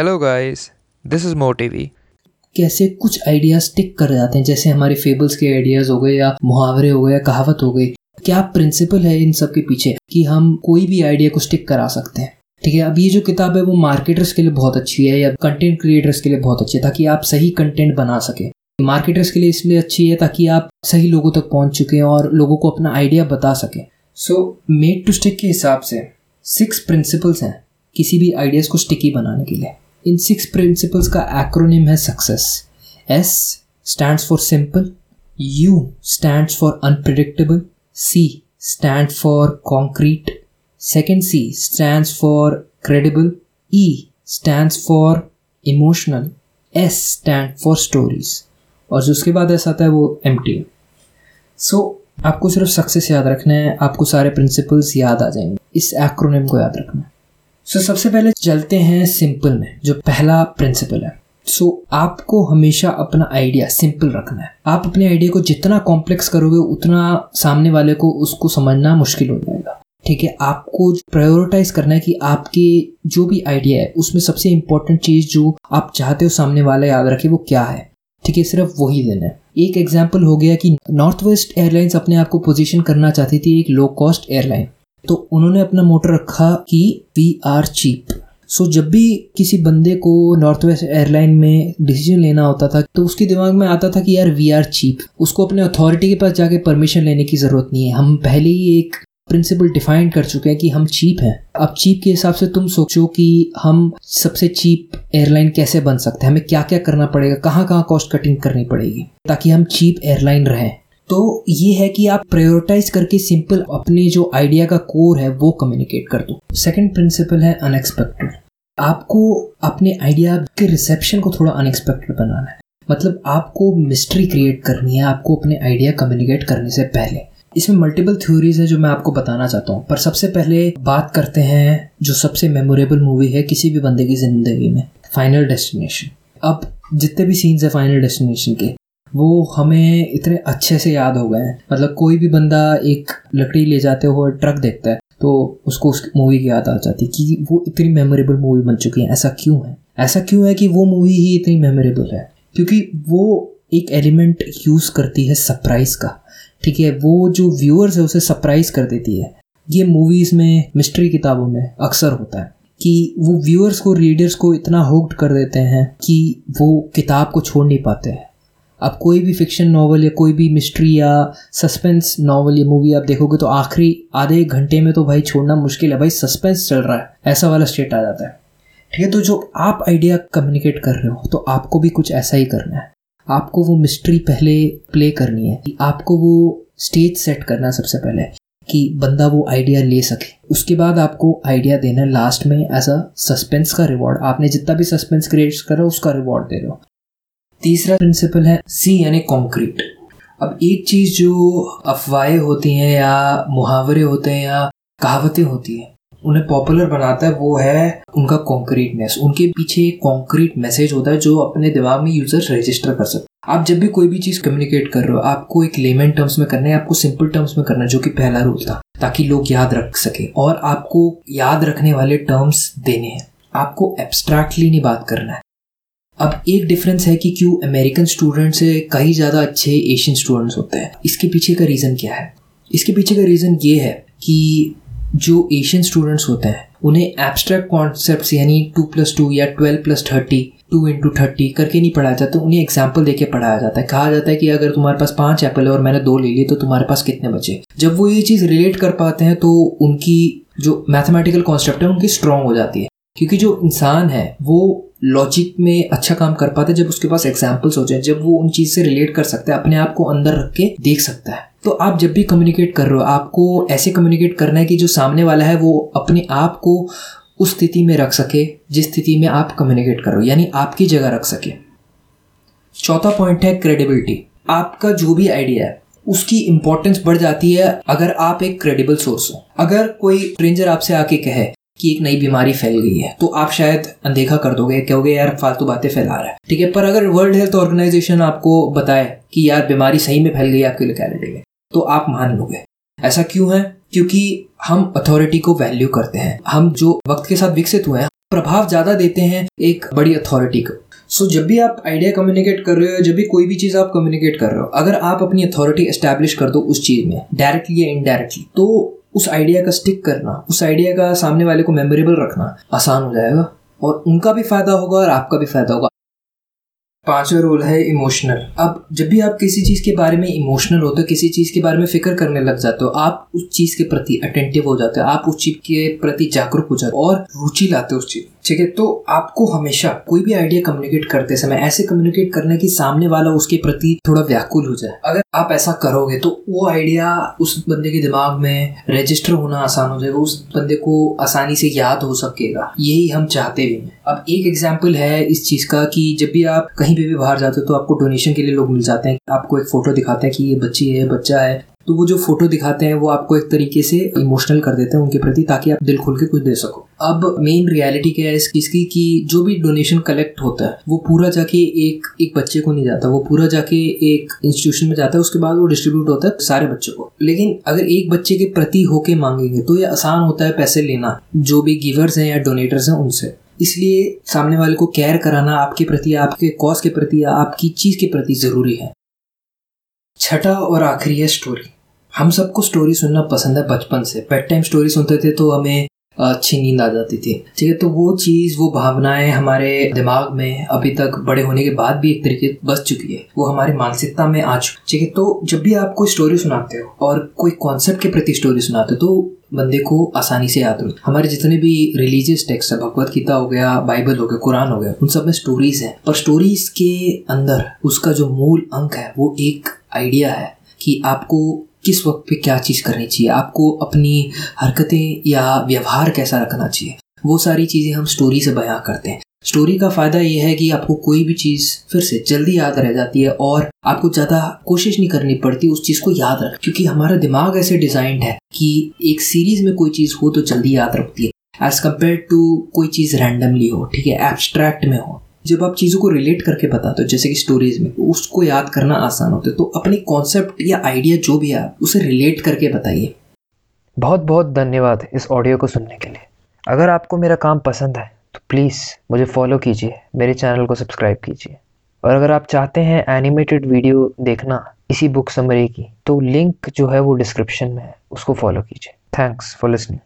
Hello guys this is मोटिवी कैसे कुछ आइडियाज़ टिक कर जाते हैं, जैसे हमारे फेबल्स के आइडियाज़ हो गए या मुहावरे हो गए या कहावत हो गई। क्या प्रिंसिपल है इन सब के पीछे कि हम कोई भी आइडिया को स्टिक करा सकते हैं? ठीक है, अब ये जो किताब है, वो मार्केटर्स के लिए बहुत अच्छी है या कंटेंट क्रिएटर्स के लिए बहुत अच्छी है, ताकि आप सही कंटेंट बना सके। मार्केटर्स के लिए इसलिए अच्छी है ताकि आप सही लोगों तक पहुँच चुके हैं और लोगों को अपना आइडिया बता सकें। सो मेड टू स्टिक के हिसाब से सिक्स प्रिंसिपल्स हैं किसी भी आइडियाज़ को स्टिकी बनाने के लिए। इन सिक्स प्रिंसिपल्स का एक्रोनिम है success S stands for simple U stands for unpredictable C stand for concrete second C stands for credible E stands for emotional S stand for stories और जो उसके बाद ऐसा आता है वो एम टी सो आपको सिर्फ़ सक्सेस याद रखना है, आपको सारे प्रिंसिपल्स याद आ जाएँगे। इस एक्रोनिम को याद रखना है। सो so, सबसे पहले चलते हैं सिंपल में जो पहला प्रिंसिपल है। सो so, आपको हमेशा अपना आइडिया सिंपल रखना है। आप अपने आइडिया को जितना कॉम्प्लेक्स करोगे उतना सामने वाले को उसको समझना मुश्किल हो जाएगा। ठीक है? आपको प्रायोरिटाइज करना है कि आपके जो भी आइडिया है उसमें सबसे इंपॉर्टेंट चीज़ जो आप चाहते हो सामने वाला याद रखे वो क्या है? ठीक है? सिर्फ़ वही देना है। एक एग्ज़ाम्पल हो गया कि नॉर्थ वेस्ट एयरलाइंस अपने आप को पोजिशन करना चाहती थी एक लो कॉस्ट एयरलाइन तो उन्होंने अपना मोटर रखा कि वी आर चीप सो जब भी किसी बंदे को नॉर्थ वेस्ट एयरलाइन में डिसीज़न लेना होता था तो उसके दिमाग में आता था कि यार वी आर चीप उसको अपने अथॉरिटी के पास जाके परमिशन लेने की ज़रूरत नहीं है। हम पहले ही एक प्रिंसिपल डिफाइन कर चुके हैं कि हम चीप हैं। अब चीप के हिसाब से तुम सोचो कि हम सबसे चीप एयरलाइन कैसे बन सकते हैं? हमें क्या क्या करना पड़ेगा? कहाँ कहाँ कॉस्ट कटिंग करनी पड़ेगी? ताकि हम चीप एयरलाइन रहें। तो ये है कि आप प्रायोरिटाइज करके सिंपल अपने जो आइडिया का कोर है, वो कम्युनिकेट कर दो। सेकंड प्रिंसिपल है अनएक्सपेक्टेड आपको अपने आइडिया के रिसेप्शन को थोड़ा अनएक्सपेक्टेड बनाना है। मतलब आपको मिस्ट्री क्रिएट करनी है, आपको अपने आइडिया कम्युनिकेट करने से पहले। इसमें मल्टीपल थ्योरीज है जो मैं आपको बताना चाहता हूँ। पर सबसे पहले बात करते हैं जो सबसे मेमोरेबल मूवी है किसी भी बंदे की ज़िंदगी में फाइनल डेस्टिनेशन अब जितने भी सीन्स है फाइनल डेस्टिनेशन के वो हमें इतने अच्छे से याद हो गए हैं। मतलब कोई भी बंदा एक लकड़ी ले जाते हुए ट्रक देखता है तो उसको उस मूवी की याद आ जाती है कि वो इतनी मेमोरेबल मूवी बन चुकी है। ऐसा क्यों है? ऐसा क्यों है कि वो मूवी ही इतनी मेमोरेबल है? क्योंकि वो एक एलिमेंट यूज़ करती है सरप्राइज़ का। ठीक है, वो जो व्यूअर्स है उसे सरप्राइज़ कर देती है। ये मूवीज़ में मिस्ट्री किताबों में अक्सर होता है कि वो व्यूअर्स को रीडर्स को इतना होक्ड कर देते हैं कि वो किताब को छोड़ नहीं पाते हैं। अब कोई भी फिक्शन नावल या कोई भी मिस्ट्री या सस्पेंस नावल या मूवी आप देखोगे तो आखिरी आधे घंटे में तो भाई छोड़ना मुश्किल है। भाई सस्पेंस चल रहा है। ऐसा वाला स्टेट आ जाता है। ठीक है तो जो आप आइडिया कम्युनिकेट कर रहे हो तो आपको भी कुछ ऐसा ही करना है। आपको वो मिस्ट्री पहले प्ले करनी है आपको वो स्टेज सेट करना सबसे पहले कि बंदा वो आइडिया ले सके। उसके बाद आपको आइडिया देना लास्ट में एज अ सस्पेंस का रिवॉर्ड आपने जितना भी सस्पेंस क्रिएट करा, उसका रिवॉर्ड दे दो तीसरा प्रिंसिपल है सी यानी कॉन्क्रीट अब एक चीज़ जो अफवाहें होती हैं या मुहावरे होते हैं या कहावतें होती हैं, उन्हें पॉपुलर बनाता है, वो है उनका कॉन्क्रीटनेस उनके पीछे एक कॉन्क्रीट मैसेज होता है जो अपने दिमाग में यूज़र रजिस्टर कर सकते आप जब भी कोई भी चीज़ कम्युनिकेट कर रहे हो, आपको एक लेमन टर्म्स में करना है आपको सिंपल टर्म्स में करना है, जो कि पहला रूल था, ताकि लोग याद रख सके और आपको याद रखने वाले टर्म्स देने हैं। आपको एब्स्ट्रैक्टली नहीं बात करना है। अब एक डिफरेंस है कि क्यों अमेरिकन स्टूडेंट से कहीं ज़्यादा अच्छे एशियन स्टूडेंट्स होते हैं। इसके पीछे का रीज़न क्या है? इसके पीछे का रीज़न ये है कि जो एशियन स्टूडेंट्स होते हैं, उन्हें एब्स्ट्रैक्ट कॉन्सेप्ट यानी टू प्लस टू या twelve plus thirty two into thirty करके नहीं पढ़ाया जाता, उन्हें एग्ज़ाम्पल देके पढ़ाया जाता है। कहा जाता है कि अगर तुम्हारे पास पाँच एप्पल है और मैंने दो ले लिए तो तुम्हारे पास कितने बचे? जब वो ये चीज़ रिलेट कर पाते हैं तो उनकी जो मैथमेटिकल कॉन्सेप्ट है, उनकी स्ट्रांग हो जाती है। क्योंकि जो इंसान है, वो लॉजिक में अच्छा काम कर पाता है जब उसके पास एग्जाम्पल्स हो जाए, जब वो उन चीज़ से रिलेट कर सकता है, अपने आप को अंदर रख के देख सकता है। तो आप जब भी कम्युनिकेट कर रहे हो, आपको ऐसे कम्युनिकेट करना है कि जो सामने वाला है, वो अपने आप को उस स्थिति में रख सके, जिस स्थिति में आप कम्युनिकेट करो यानी आपकी जगह रख सके। चौथा पॉइंट है क्रेडिबिलिटी आपका जो भी आइडिया है, उसकी इंपॉर्टेंस बढ़ जाती है अगर आप एक क्रेडिबल सोर्स हो। अगर कोई स्ट्रेंजर आपसे आके कहे कि एक नई बीमारी फैल गई है। तो आप शायद अनदेखा कर दोगे कहोगे यार फालतू बातें फैला रहा है। ठीक है पर अगर वर्ल्ड हेल्थ ऑर्गेनाइजेशन आपको बताए कि यार बीमारी सही में फैल गई आपकी लोकेलिटी में तो आप मान लोगे। ऐसा क्यों है? क्योंकि हम अथॉरिटी को वैल्यू करते हैं। हम जो वक्त के साथ विकसित हुए हैं प्रभाव ज़्यादा देते हैं एक बड़ी अथॉरिटी को। सो so, जब भी आप आइडिया कम्युनिकेट कर रहे हो जब भी कोई भी चीज़ आप कम्युनिकेट कर रहे हो अगर आप अपनी अथॉरिटी एस्टेब्लिश कर दो उस चीज़ में डायरेक्टली या इनडायरेक्टली तो उस आइडिया का स्टिक करना, उस आइडिया का सामने वाले को मेमोरेबल रखना आसान हो जाएगा और उनका भी फ़ायदा होगा और आपका भी फ़ायदा होगा। पांचवा रोल है इमोशनल अब जब भी आप किसी चीज़ के बारे में इमोशनल होते हो, किसी चीज़ के बारे में फ़िक्र करने लग जाते हो, आप उस चीज़ के प्रति अटेंटिव हो जाते हो, आप उस चीज़ के प्रति जागरूक हो जाते हो और रुचि लाते हो उस चीज़ ठीक है? तो आपको हमेशा कोई भी आइडिया कम्युनिकेट करते समय, ऐसे कम्युनिकेट करना कि सामने वाला उसके प्रति थोड़ा व्याकुल हो जाए। अगर आप ऐसा करोगे तो वो आइडिया उस बंदे के दिमाग में रजिस्टर होना आसान हो जाएगा, उस बंदे को आसानी से याद हो सकेगा। यही हम चाहते भी हैं। अब एक एग्ज़ाम्पल है इस चीज़ का कि जब भी आप कहीं पे भी बाहर जाते हो तो आपको डोनेशन के लिए लोग मिल जाते हैं। आपको एक फ़ोटो दिखाते हैं कि ये बच्ची है, बच्चा है तो वो जो फ़ोटो दिखाते हैं, वो आपको एक तरीके से इमोशनल कर देते हैं उनके प्रति, ताकि आप दिल खोल के कुछ दे सको। अब मेन रियलिटी क्या है इस, इसकी कि जो भी डोनेशन कलेक्ट होता है, वो पूरा जाके एक एक बच्चे को नहीं जाता, वो पूरा जाके एक इंस्टीट्यूशन में जाता है, उसके बाद वो डिस्ट्रीब्यूट होता है सारे बच्चों को। लेकिन अगर एक बच्चे के प्रति होके मांगेंगे तो ये आसान होता है पैसे लेना, जो भी गिवर्स हैं या डोनेटर्स हैं उनसे। इसलिए सामने वाले को केयर कराना आपके प्रति, आपके कॉज के प्रति या आपकी चीज़ के प्रति ज़रूरी है। छठा और आखिरी है स्टोरी हम सबको स्टोरी सुनना पसंद है बचपन से। बेड टाइम स्टोरी सुनते थे तो हमें अच्छी नींद आ जाती थी। ठीक है तो वो चीज़, वो भावनाएँ हमारे दिमाग में अभी तक बड़े होने के बाद भी एक तरीके बस चुकी है। वो हमारी मानसिकता में आ चुकी ठीक है तो जब भी आप कोई स्टोरी सुनाते हो और कोई कॉन्सेप्ट के प्रति स्टोरी सुनाते हो तो बंदे को आसानी से याद हो। हमारे जितने भी रिलीजियस टेक्स्ट है, भगवत गीता हो गया बाइबल हो गया कुरान हो गया, उन सब में स्टोरीज है। पर स्टोरीज के अंदर उसका जो मूल अंक है, वो एक आइडिया है कि आपको किस वक्त पे क्या चीज़ करनी चाहिए, आपको अपनी हरकतें या व्यवहार कैसा रखना चाहिए, वो सारी चीज़ें हम स्टोरी से बयां करते हैं। स्टोरी का फ़ायदा यह है कि आपको कोई भी चीज़ फिर से जल्दी याद रह जाती है और आपको ज़्यादा कोशिश नहीं करनी पड़ती उस चीज़ को याद रख, क्योंकि हमारा दिमाग ऐसे डिज़ाइंड है कि एक सीरीज़ में कोई चीज़ हो तो जल्दी याद रखती है एज कंपेयर टू कोई चीज़ रैंडमली हो, ठीक है एब्स्ट्रैक्ट में हो। जब आप चीज़ों को रिलेट करके बताते हो, जैसे कि स्टोरीज में, उसको याद करना आसान होता है तो अपनी कॉन्सेप्ट या आइडिया जो भी है उसे रिलेट करके बताइए। बहुत बहुत धन्यवाद इस ऑडियो को सुनने के लिए। अगर आपको मेरा काम पसंद है तो प्लीज़ मुझे फॉलो कीजिए, मेरे चैनल को सब्सक्राइब कीजिए। और अगर आप चाहते हैं एनिमेटेड वीडियो देखना इसी बुक समरी की तो लिंक जो है वो डिस्क्रिप्शन में है, उसको फॉलो कीजिए। Thanks for listening